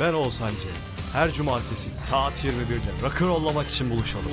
Ben Oğuzhan C. Her cumartesi saat 21'de rock'n'rollamak için buluşalım.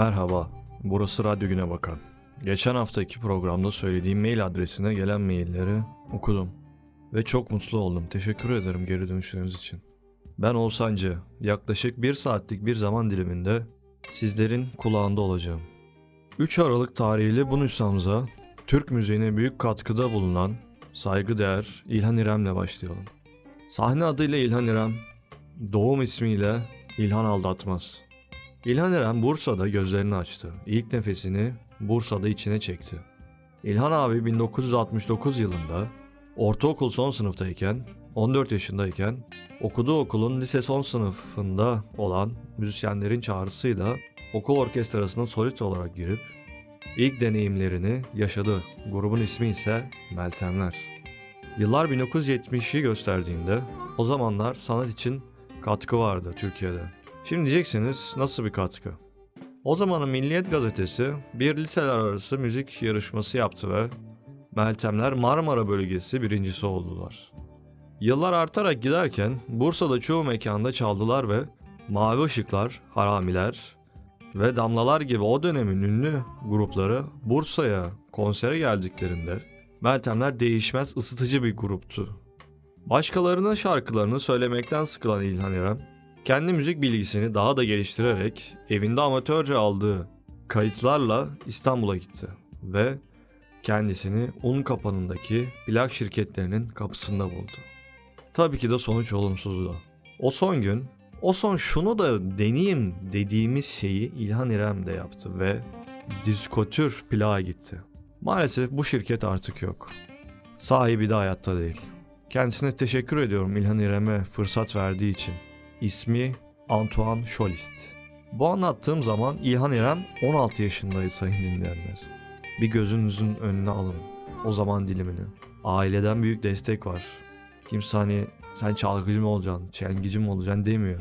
Merhaba, burası Radyo Güne Bakan. Geçen haftaki programda söylediğim mail adresine gelen mailleri okudum. Ve çok mutlu oldum. Teşekkür ederim geri dönüşleriniz için. Ben Oğuzhancı, yaklaşık bir saatlik bir zaman diliminde sizlerin kulağında olacağım. 3 Aralık tarihli bu nüshamıza Türk müziğine büyük katkıda bulunan saygıdeğer İlhan İrem'le başlayalım. Sahne adıyla İlhan İrem, doğum ismiyle İlhan Aldatmaz. İlhan İrem Bursa'da gözlerini açtı. İlk nefesini Bursa'da içine çekti. İlhan abi 1969 yılında ortaokul son sınıftayken, 14 yaşındayken okuduğu okulun lise son sınıfında olan müzisyenlerin çağrısıyla okul orkestrasına solist olarak girip ilk deneyimlerini yaşadı. Grubun ismi ise Meltemler. Yıllar 1970'i gösterdiğinde o zamanlar sanat için katkı vardı Türkiye'de. Şimdi diyeceksiniz nasıl bir katkı? O zamanın Milliyet gazetesi bir liseler arası müzik yarışması yaptı ve Meltemler Marmara bölgesi birincisi oldular. Yıllar artarak giderken Bursa'da çoğu mekanda çaldılar ve Mavi Işıklar, Haramiler ve Damlalar gibi o dönemin ünlü grupları Bursa'ya konsere geldiklerinde Meltemler değişmez ısıtıcı bir gruptu. Başkalarının şarkılarını söylemekten sıkılan İlhan İrem, kendi müzik bilgisini daha da geliştirerek evinde amatörce aldığı kayıtlarla İstanbul'a gitti ve kendisini un kapanındaki plak şirketlerinin kapısında buldu. Tabii ki de sonuç olumsuzdu. O son gün, o son şunu da deneyeyim dediğimiz şeyi İlhan İrem de yaptı ve diskotür plağa gitti. Maalesef bu şirket artık yok. Sahibi de hayatta değil. Kendisine teşekkür ediyorum İlhan İrem'e fırsat verdiği için. İsmi Antoine Scholist. Bu anlattığım zaman İlhan İrem 16 yaşındaydı sayın dinleyenler. Bir gözünüzün önüne alın o zaman dilimini. Aileden büyük destek var. Kimse hani sen çalgıcı mı olacaksın, çengici mi olacaksın demiyor.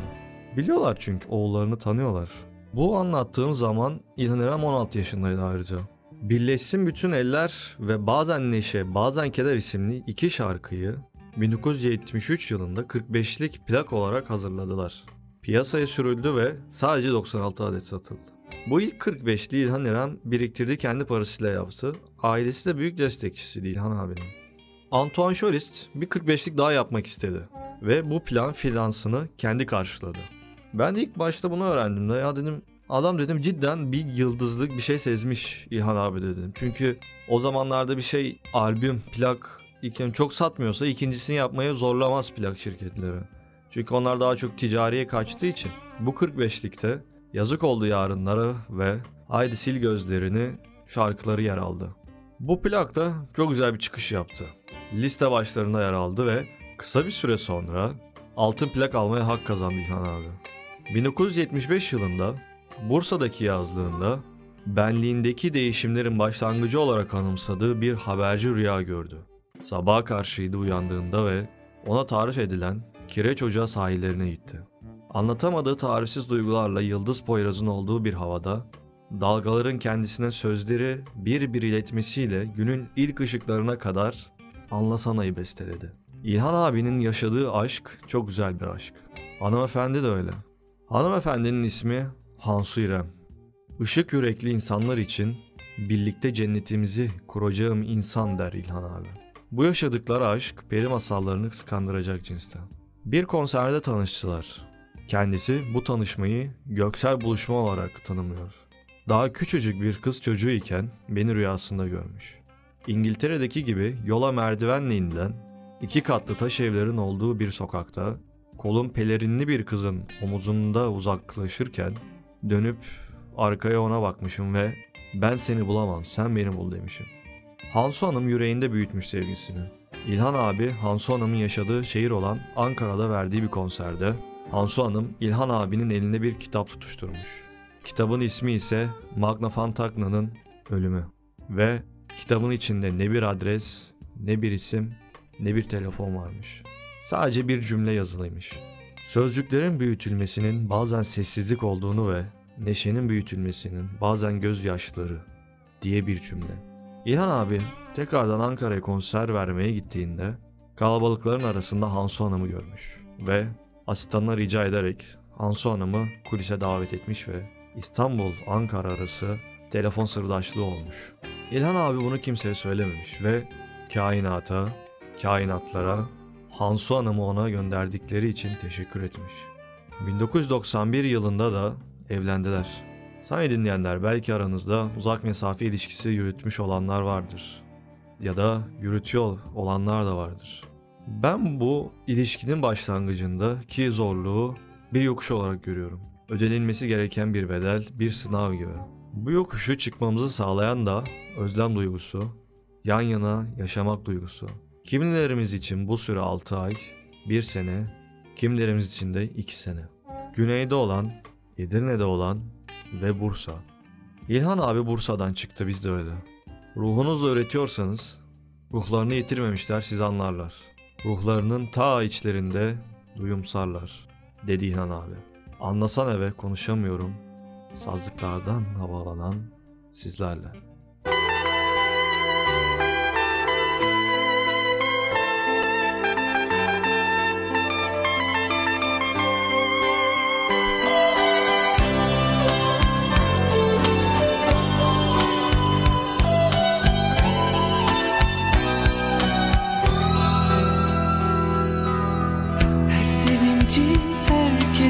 Biliyorlar çünkü oğullarını tanıyorlar. Bu anlattığım zaman İlhan İrem 16 yaşındaydı ayrıca. Birleşsin Bütün Eller ve Bazen Neşe Bazen Keder isimli iki şarkıyı 1973 yılında 45'lik plak olarak hazırladılar. Piyasaya sürüldü ve sadece 96 adet satıldı. Bu ilk 45'li İlhan İrem biriktirdiği kendi parasıyla yaptı. Ailesi de büyük destekçisiydi İlhan abinin. Antoine Scholist bir 45'lik daha yapmak istedi ve bu plan finansını kendi karşıladı. Ben de ilk başta bunu öğrendim de ya dedim adam dedim cidden bir yıldızlık bir şey sezmiş İlhan abi dedim. Çünkü o zamanlarda bir şey albüm, plak ilk çok satmıyorsa ikincisini yapmaya zorlamaz plak şirketleri. Çünkü onlar daha çok ticariye kaçtığı için. Bu 45'likte Yazık oldu yarınlara ve Haydi sil gözlerini şarkıları yer aldı. Bu plak da çok güzel bir çıkış yaptı. Liste başlarında yer aldı ve kısa bir süre sonra altın plak almaya hak kazandı İlhan abi. 1975 yılında Bursa'daki yazlığında benliğindeki değişimlerin başlangıcı olarak anımsadığı bir haberci rüya gördü. Sabaha karşıydı uyandığında ve ona tarif edilen kireç ocağı sahillerine gitti. Anlatamadığı tarifsiz duygularla Yıldız Poyraz'ın olduğu bir havada, dalgaların kendisine sözleri bir bir iletmesiyle günün ilk ışıklarına kadar Anlasana'yı besteledi. İlhan abinin yaşadığı aşk çok güzel bir aşk. Hanımefendi de öyle. Hanımefendinin ismi Hansu İrem. Işık yürekli insanlar için birlikte cennetimizi kuracağım insan der İlhan abi. Bu yaşadıkları aşk peri masallarını kıskandıracak cinsten. Bir konserde tanıştılar. Kendisi bu tanışmayı göksel buluşma olarak tanımlıyor. Daha küçücük bir kız çocuğu iken beni rüyasında görmüş. İngiltere'deki gibi yola merdivenle inilen, iki katlı taş evlerin olduğu bir sokakta, kolun pelerinli bir kızın omuzunda uzaklaşırken, dönüp arkaya ona bakmışım ve ben seni bulamam sen beni bul demişim. Hansu Hanım yüreğinde büyütmüş sevgisini. İlhan abi Hansu Hanım'ın yaşadığı şehir olan Ankara'da verdiği bir konserde Hansu Hanım İlhan abinin elinde bir kitap tutuşturmuş. Kitabın ismi ise Magna Fantagna'nın Ölümü ve kitabın içinde ne bir adres, ne bir isim, ne bir telefon varmış. Sadece bir cümle yazılıymış. Sözcüklerin büyütülmesinin bazen sessizlik olduğunu ve neşenin büyütülmesinin bazen gözyaşları diye bir cümle. İlhan abi tekrardan Ankara'ya konser vermeye gittiğinde kalabalıkların arasında Hansu Hanım'ı görmüş ve asistanına rica ederek Hansu Hanım'ı kulise davet etmiş ve İstanbul-Ankara arası telefon sırdaşlığı olmuş. İlhan abi bunu kimseye söylememiş ve kainata, kainatlara Hansu Hanım'ı ona gönderdikleri için teşekkür etmiş. 1991 yılında da evlendiler. Sayın dinleyenler belki aranızda uzak mesafe ilişkisi yürütmüş olanlar vardır. Ya da yürütüyor olanlar da vardır. Ben bu ilişkinin başlangıcında ki zorluğu bir yokuş olarak görüyorum. Ödenilmesi gereken bir bedel, bir sınav gibi. Bu yokuşu çıkmamızı sağlayan da özlem duygusu, yan yana yaşamak duygusu. Kimilerimiz için bu süre 6 ay, 1 sene, kimilerimiz için de 2 sene. Güneyde olan, Edirne'de olan ve Bursa. İlhan abi Bursa'dan çıktı biz de öyle. Ruhunuzla öğretiyorsanız ruhlarını yitirmemişler siz anlarlar. Ruhlarının ta içlerinde duyumsarlar dedi İlhan abi. Anlasan eve konuşamıyorum. Sazlıklardan havalanan sizlerle.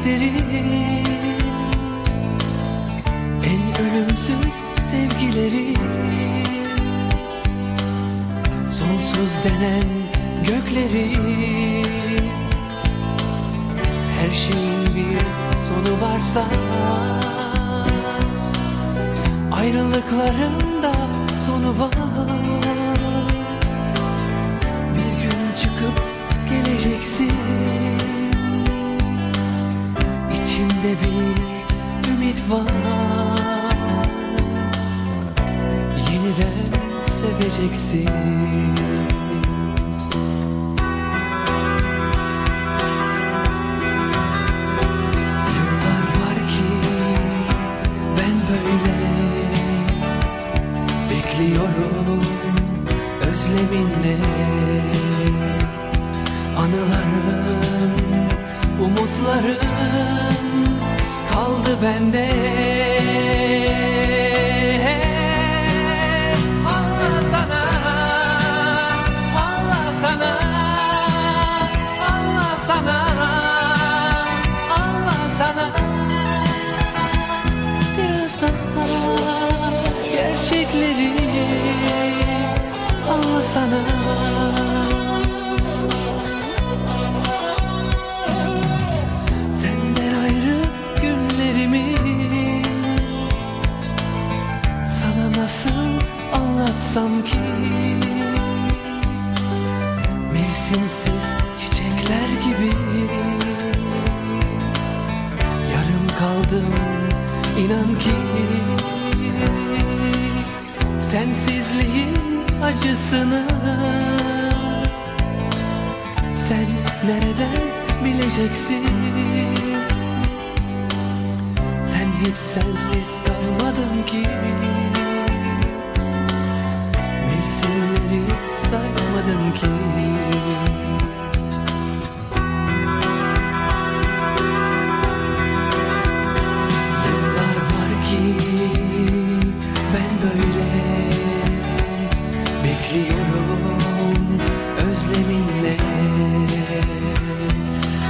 Kederi En ölümsüz sevgileri Sonsuz denen gökleri Her şeyin bir sonu varsa Ayrılıkların da sonu var. Bir gün çıkıp geleceksin İçimde bir ümit var. Yeniden seveceksin Sen hiç sensiz kalmadın ki. Mevsimleri saymadın ki. Yıllar var ki ben böyle bekliyorum özleminle.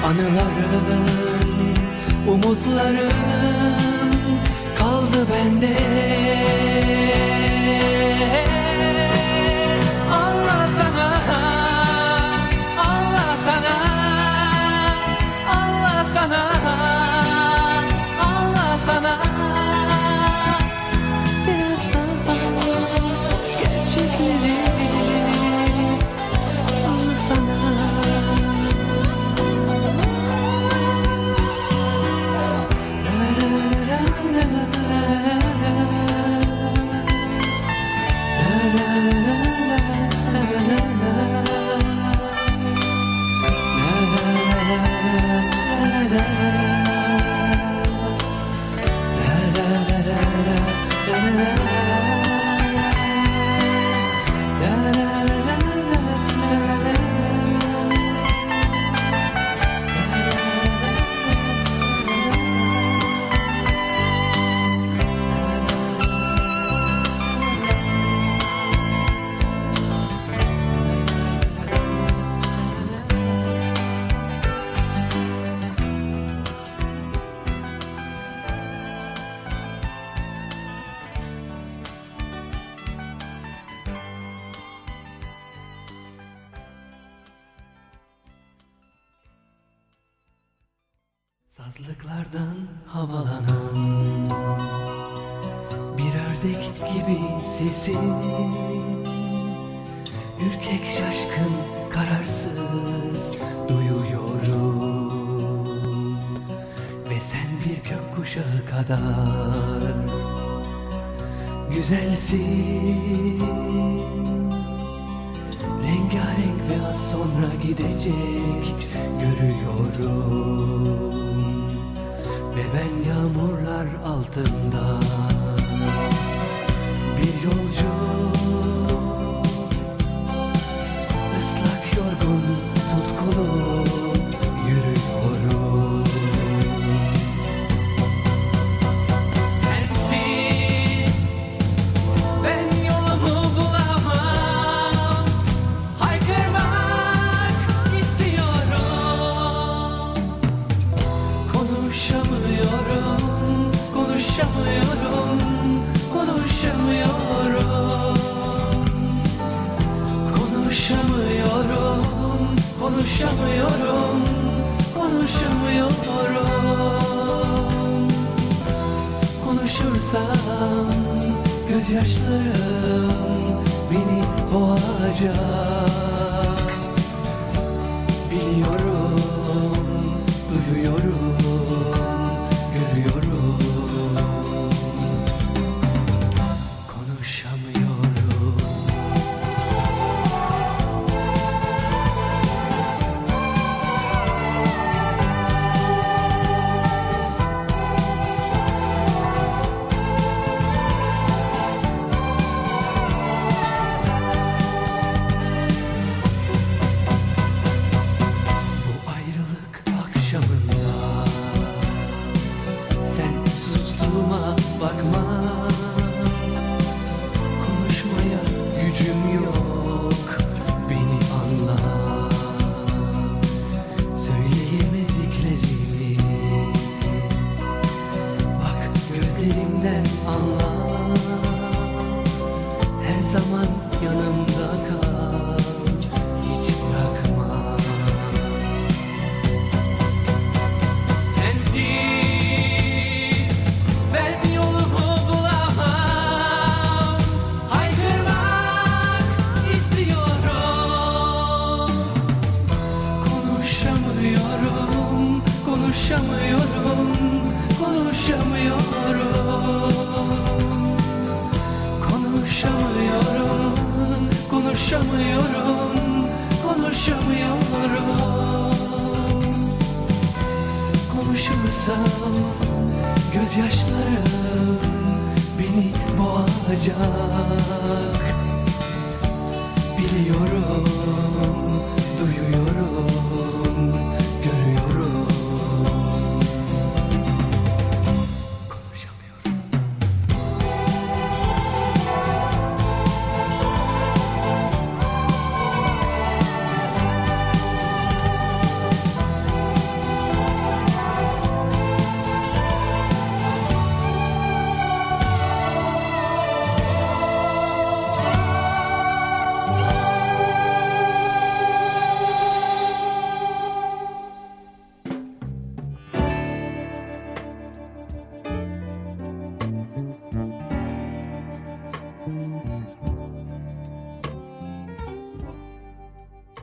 Anıların, umutların kaldı bende Sazlıklardan havalanan Bir ördek gibi sesin Ürkek şaşkın kararsız duyuyorum. Ve sen bir gökkuşağı kadar Güzelsin. Rengarenk ve az sonra gidecek görüyorum Ve ben yağmurlar altında bir yolcu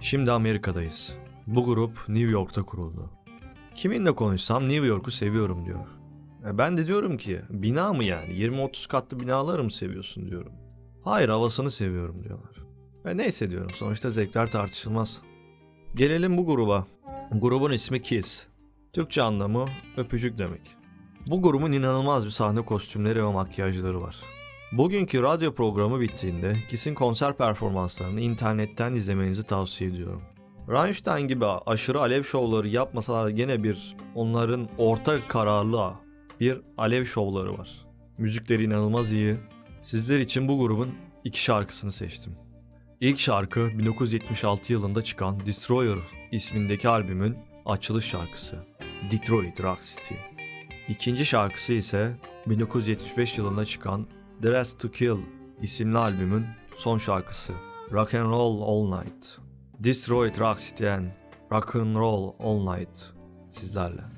Şimdi Amerika'dayız. Bu grup New York'ta kuruldu. Kiminle konuşsam New York'u seviyorum diyor. E ben de diyorum ki bina mı yani 20-30 katlı binaları mı seviyorsun diyorum. Hayır havasını seviyorum diyorlar. Ve neyse diyorum sonuçta zevkler tartışılmaz. Gelelim bu gruba. Grubun ismi Kiss. Türkçe anlamı öpücük demek. Bu grubun inanılmaz bir sahne kostümleri ve makyajları var. Bugünkü radyo programı bittiğinde Kiss'in konser performanslarını internetten izlemenizi tavsiye ediyorum. Rammstein gibi aşırı alev şovları yapmasalar da gene bir onların orta kararlı bir alev şovları var. Müzikleri inanılmaz iyi. Sizler için bu grubun iki şarkısını seçtim. İlk şarkı 1976 yılında çıkan Destroyer ismindeki albümün açılış şarkısı Detroit Rock City. İkinci şarkısı ise 1975 yılında çıkan Dressed to Kill isimli albümün son şarkısı Rock and Roll All Night. Destroyed Rock City and Rock and Roll All Night sizlerle.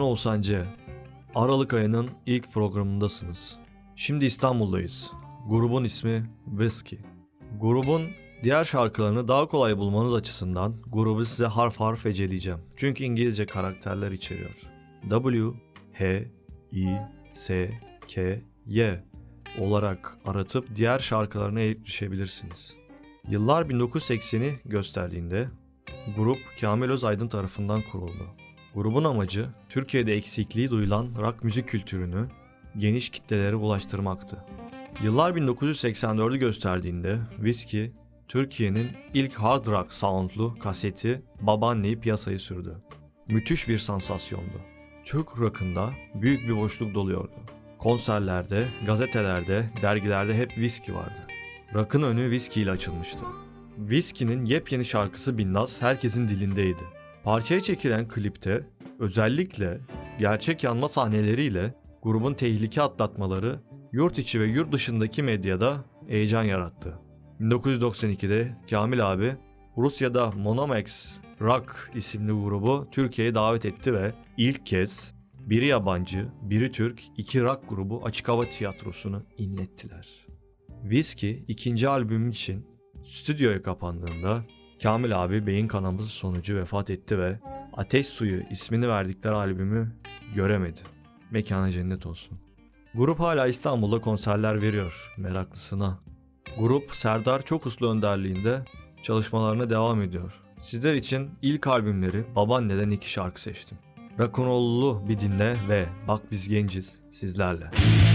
Ben Oğuzhan. Aralık ayının ilk programındasınız. Şimdi İstanbul'dayız. Grubun ismi Whiskey. Grubun diğer şarkılarını daha kolay bulmanız açısından grubu size harf harf eceleyeceğim. Çünkü İngilizce karakterler içeriyor. W, H, I, S, K, Y olarak aratıp diğer şarkılarına erişebilirsiniz. Yıllar 1980'i gösterdiğinde grup Kamil Özaydın tarafından kuruldu. Grubun amacı Türkiye'de eksikliği duyulan rock müzik kültürünü geniş kitlelere ulaştırmaktı. Yıllar 1984'ü gösterdiğinde Whiskey, Türkiye'nin ilk hard rock soundlu kaseti Babaanne'yi piyasaya sürdü. Müthiş bir sansasyondu. Türk rock'ında büyük bir boşluk doluyordu. Konserlerde, gazetelerde, dergilerde hep Whiskey vardı. Rock'ın önü Whiskey ile açılmıştı. Whiskey'nin yepyeni şarkısı Binnaz herkesin dilindeydi. Parçaya çekilen klipte özellikle gerçek yanma sahneleriyle grubun tehlike atlatmaları yurt içi ve yurt dışındaki medyada heyecan yarattı. 1992'de Kamil abi Rusya'da Monomax Rock isimli grubu Türkiye'ye davet etti ve ilk kez biri yabancı, biri Türk, iki rock grubu açık hava tiyatrosunu inlettiler. Whiskey ikinci albüm için stüdyoya kapandığında Kamil abi beyin kanaması sonucu vefat etti ve Ateş Suyu ismini verdikleri albümü göremedi. Mekana cennet olsun. Grup hala İstanbul'da konserler veriyor meraklısına. Grup Serdar Çokuslu önderliğinde çalışmalarına devam ediyor. Sizler için ilk albümleri Babaanne'den iki şarkı seçtim. Rock'n'roll'lu bir dinle ve Bak Biz Genciz sizlerle. dansımız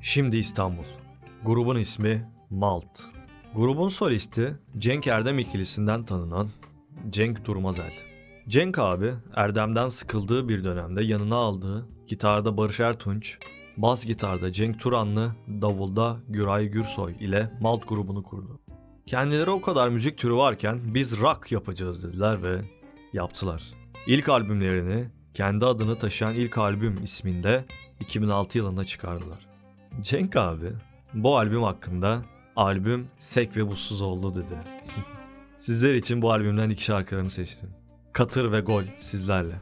Şimdi İstanbul. Grubun ismi Malt. Grubun solisti Cenk Erdem ikilisinden tanınan Cenk Durmazel. Cenk abi Erdem'den sıkıldığı bir dönemde yanına aldığı gitarda Barış Ertunç, bas gitarda Cenk Turanlı, davulda Güray Gürsoy ile Malt grubunu kurdu. Kendileri o kadar müzik türü varken biz rock yapacağız dediler ve yaptılar. İlk albümlerini kendi adını taşıyan ilk albüm isminde 2006 yılında çıkardılar. Cenk abi bu albüm hakkında albüm sek ve buzsuz oldu dedi. Sizler için bu albümden iki şarkılarını seçtim. Katır ve Gol sizlerle.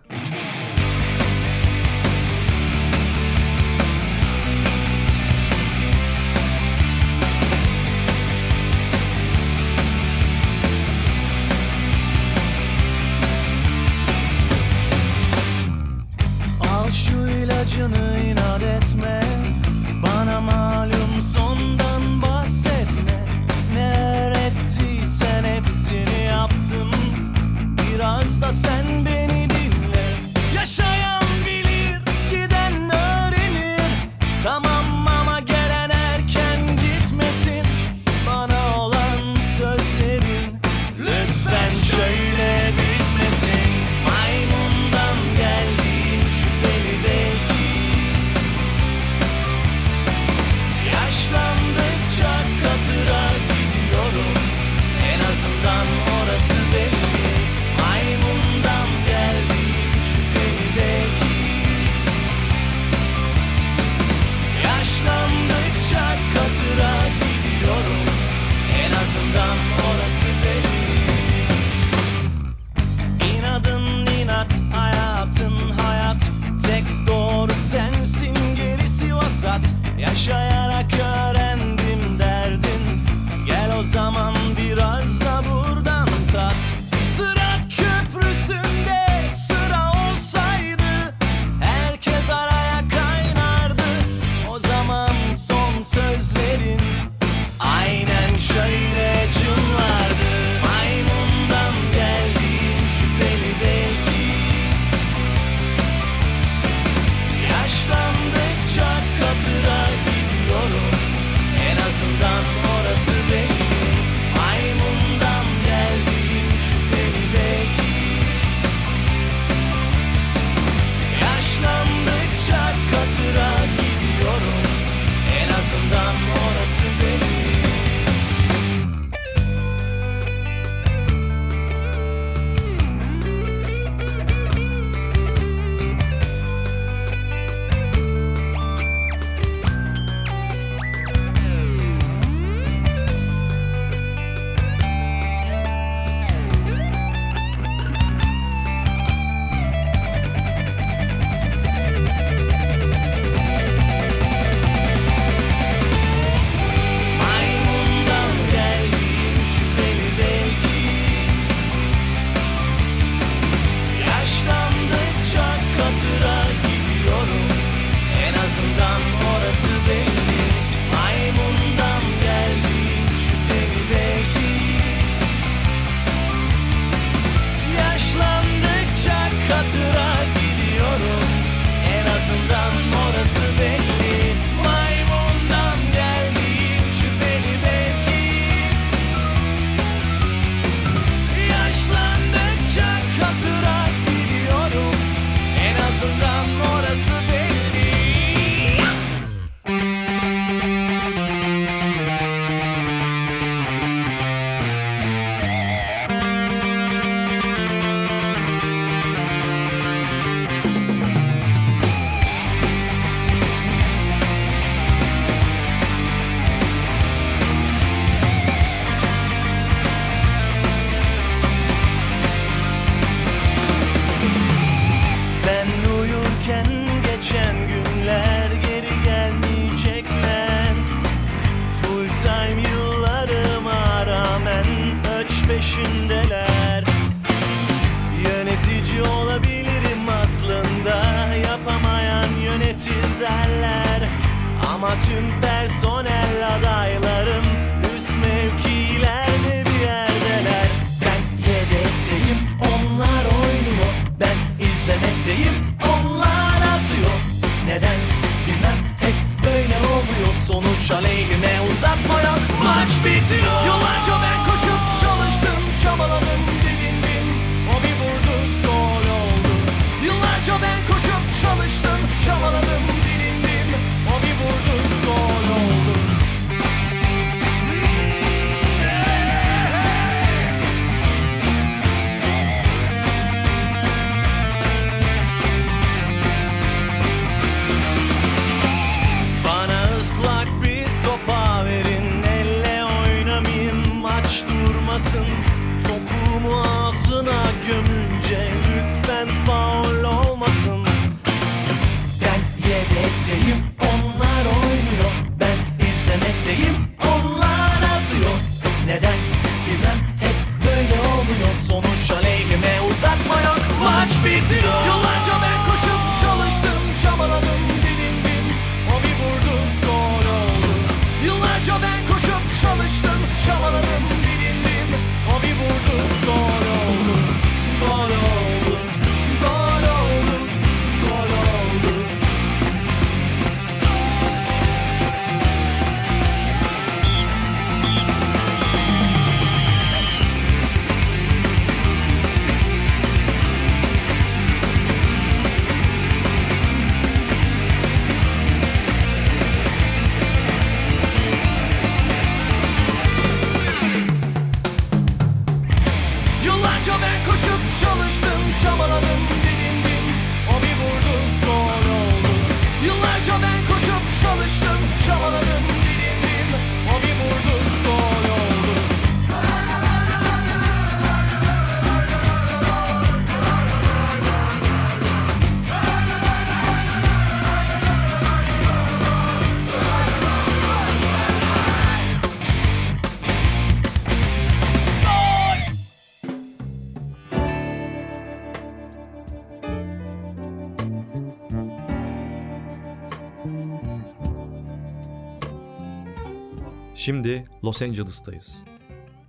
Şimdi Los Angeles'tayız.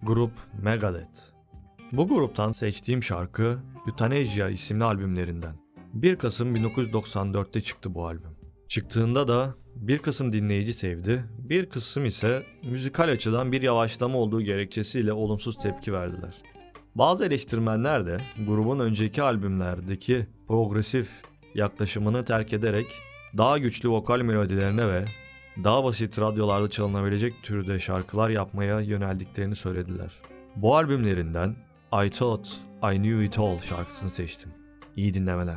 Grup Megadeth. Bu gruptan seçtiğim şarkı Euthanasia isimli albümlerinden. 1 Kasım 1994'te çıktı bu albüm. Çıktığında da bir kısım dinleyici sevdi, bir kısım ise müzikal açıdan bir yavaşlama olduğu gerekçesiyle olumsuz tepki verdiler. Bazı eleştirmenler de grubun önceki albümlerdeki progresif yaklaşımını terk ederek daha güçlü vokal melodilerine ve daha basit radyolarda çalınabilecek türde şarkılar yapmaya yöneldiklerini söylediler. Bu albümlerinden I Thought I Knew It All şarkısını seçtim. İyi dinlemeler.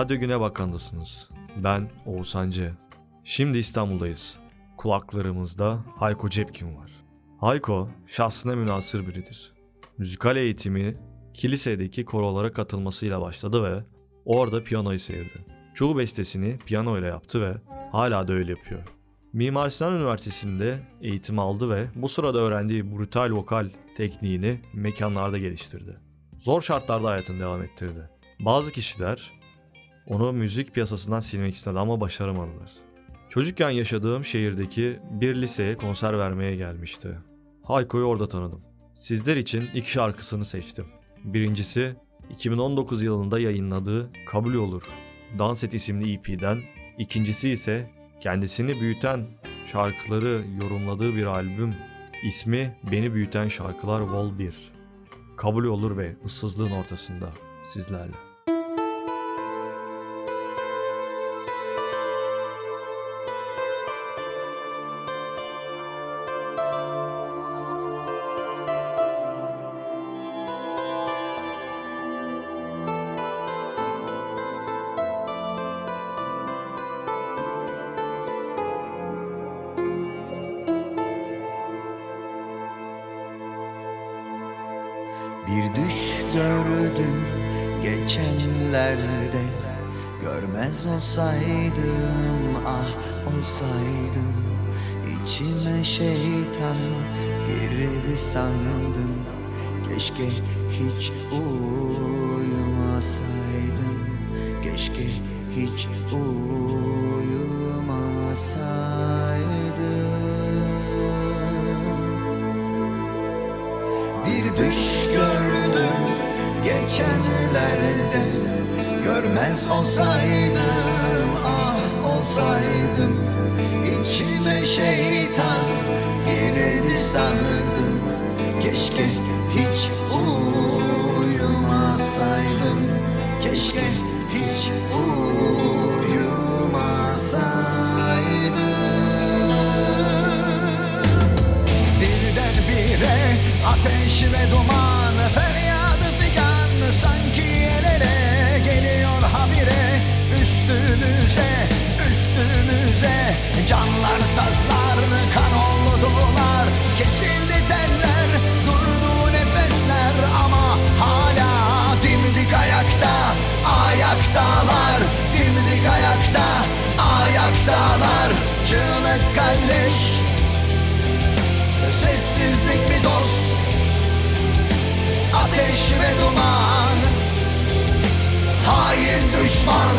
Radyo Güne Bakan'dasınız. Ben Oğuzhan C. Şimdi İstanbul'dayız. Kulaklarımızda Hayko Cepkin var. Hayko şahsına münasır biridir. Müzikal eğitimi kilisedeki korolara katılmasıyla başladı ve orada piyanoyu sevdi. Çoğu bestesini piyano ile yaptı ve hala da öyle yapıyor. Mimar Sinan Üniversitesi'nde eğitim aldı ve bu sırada öğrendiği brutal vokal tekniğini mekanlarda geliştirdi. Zor şartlarda hayatını devam ettirdi. Bazı kişiler onu müzik piyasasından silmek istedi ama başaramadılar. Çocukken yaşadığım şehirdeki bir liseye konser vermeye gelmişti. Hayko'yu orada tanıdım. Sizler için iki şarkısını seçtim. Birincisi 2019 yılında yayınladığı Kabul Olur Dans Et isimli EP'den, ikincisi ise kendisini büyüten şarkıları yorumladığı bir albüm. İsmi Beni Büyüten Şarkılar Vol 1. Kabul olur ve ıssızlığın ortasında sizlerle. Geçenlerde Görmez olsaydım ah olsaydım. İçime şeytan girdi sandım. Keşke hiç uyumasaydım. Keşke hiç uyumasaydım. Bir düş gördüm geçenlerde Görmez olsaydım ah olsaydım. İçime şeytan girdi sandım Keşke hiç uyumasaydım. Keşke hiç uyumasaydım Çığlık kalleş Sessizlik bir dost. Ateş ve duman. Hain düşman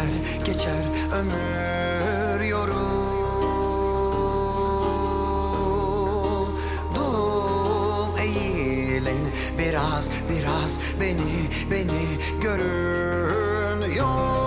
geçer geçer ömür yoruldum eğilin biraz biraz beni beni görün yol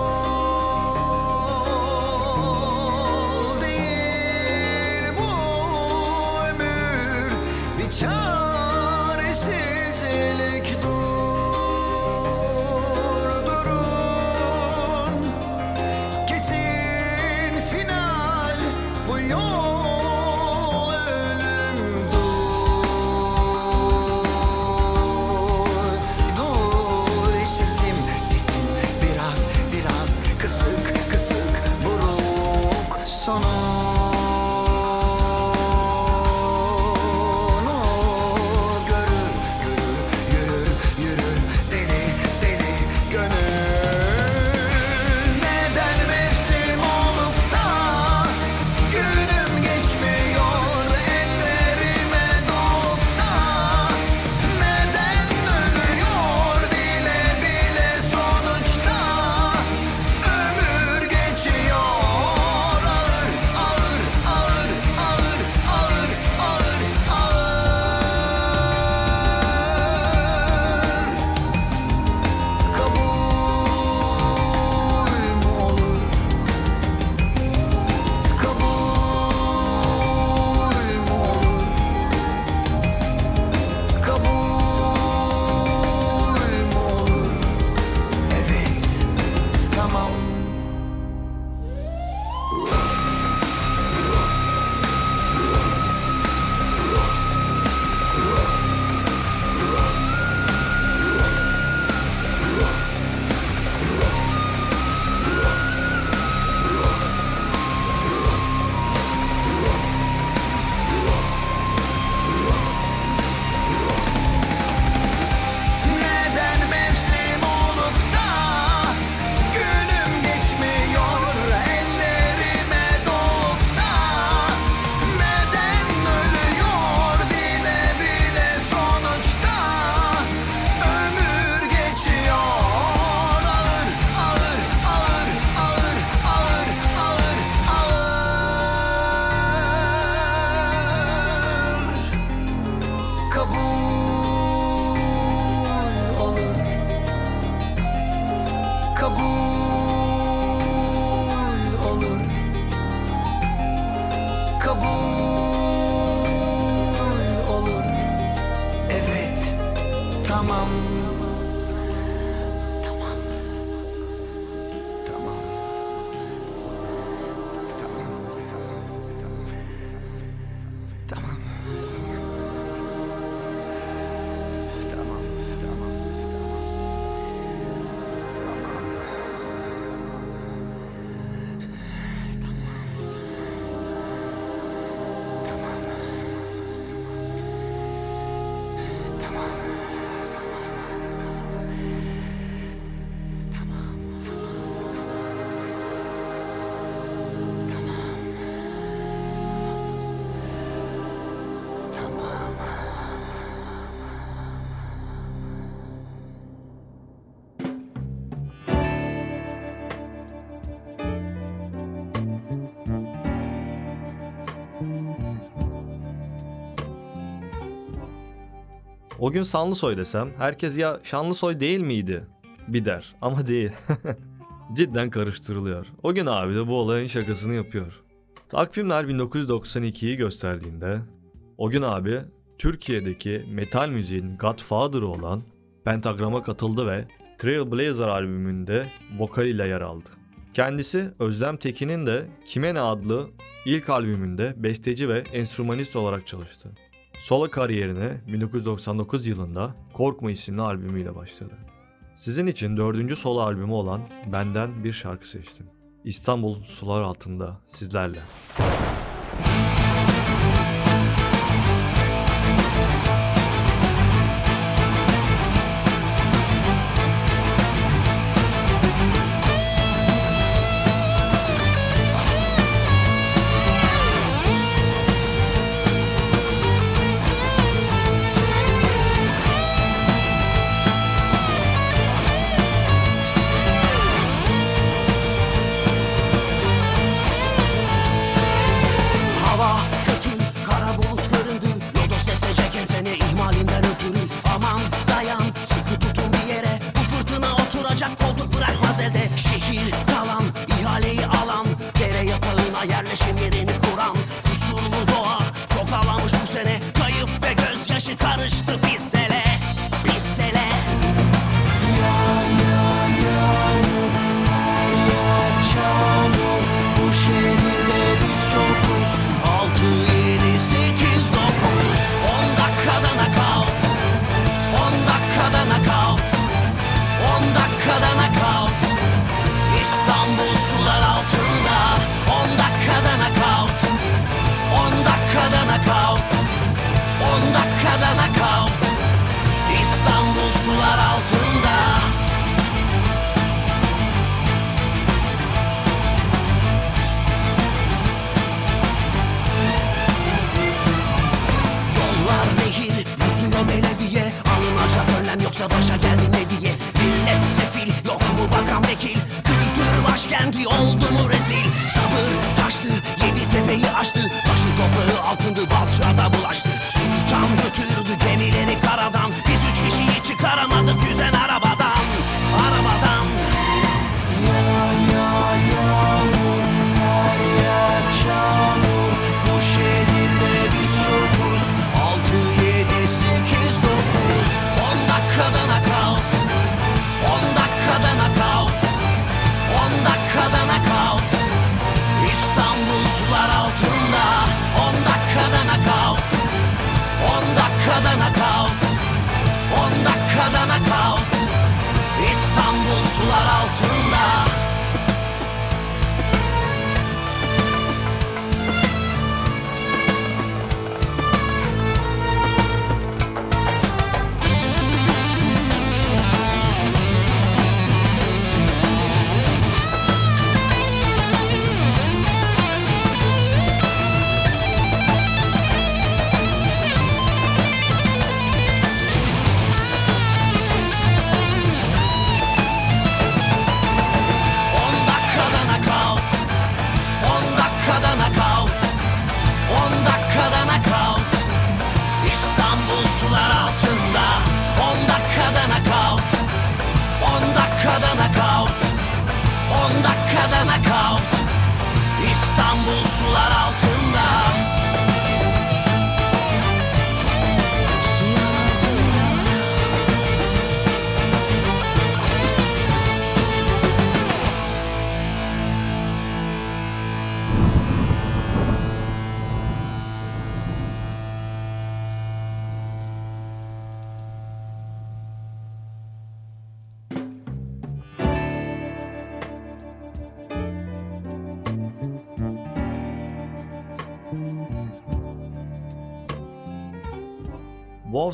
O gün Sanlısoy desem herkes ya Şanlısoy değil miydi? Bir der ama değil. Cidden karıştırılıyor. O gün abi de bu olayın şakasını yapıyor. Takvimler 1992'yi gösterdiğinde o gün abi Türkiye'deki metal müziğin Godfather'ı olan Pentagram'a katıldı ve Trailblazer albümünde vokaliyle yer aldı. Kendisi Özlem Tekin'in de Kime Ne adlı ilk albümünde besteci ve enstrümanist olarak çalıştı. Solo kariyerine 1999 yılında Korkma isimli albümüyle başladı. Sizin için dördüncü solo albümü olan Benden bir şarkı seçtim. İstanbul sular altında sizlerle. başı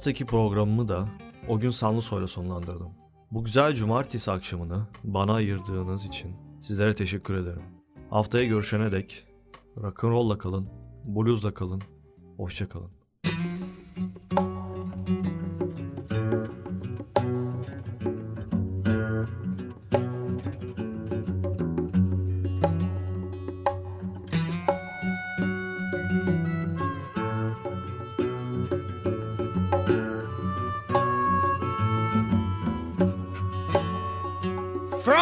haftaki programımı da o gün Sanlısoy'la sonlandırdım. Bu güzel cumartesi akşamını bana ayırdığınız için sizlere teşekkür ederim. Haftaya görüşene dek rock'n'roll'la kalın, blues'la kalın, hoşça kalın.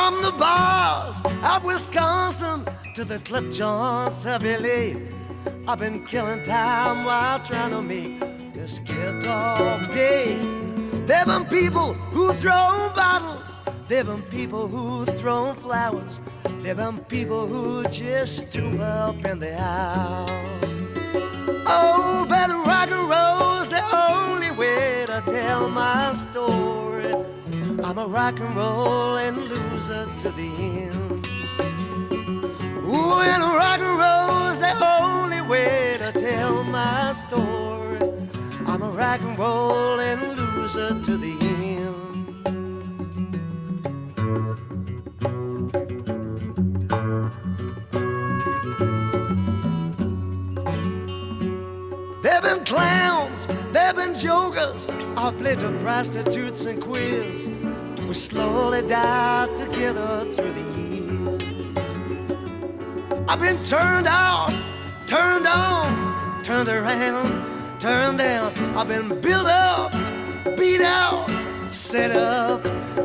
From the bars of Wisconsin to the clip joints of LA, I've been killing time while trying to make this guitar pay. There been people who throw bottles, there been people who throw flowers, there been people who just threw up in the aisle. Oh, but rock and roll's the only way to tell my story. I'm a rock and rollin' loser to the end. Ooh, and rock and roll's the only way to tell my story. I'm a rock and rollin' loser to the end. There've been clowns, there've been jokers, I've played to prostitutes and queers. We slowly died together through the years. I've been turned out, turned on, turned around, turned down. I've been built up, beat out, set up,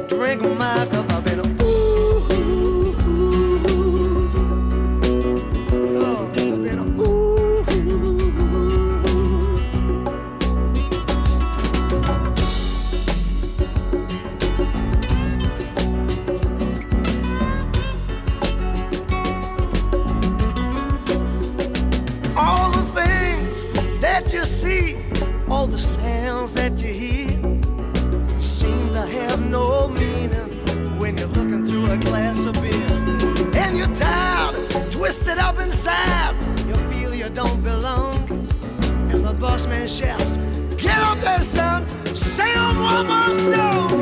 drink my cup. I've been the sounds that you hear seem to have no meaning when you're looking through a glass of beer. And you're tired, twisted up inside. You feel you don't belong. And the boss man shouts, Get up there, son, sing one more song.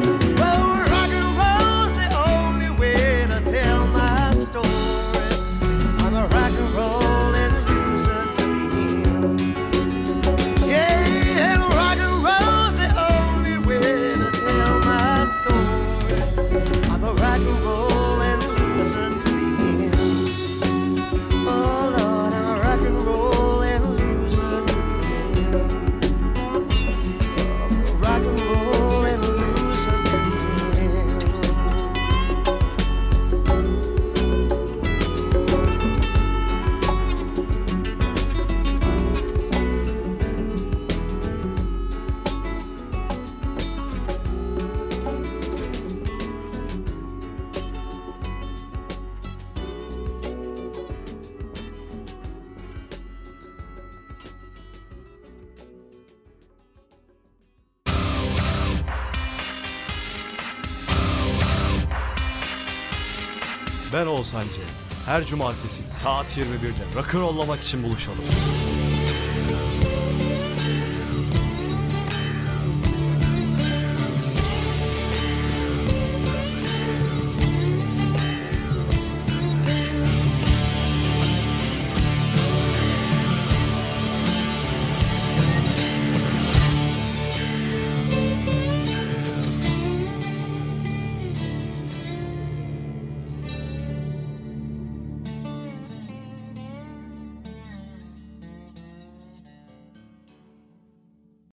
Oğuzhan C. Her cumartesi saat 21'de rock'n'rollamak için buluşalım.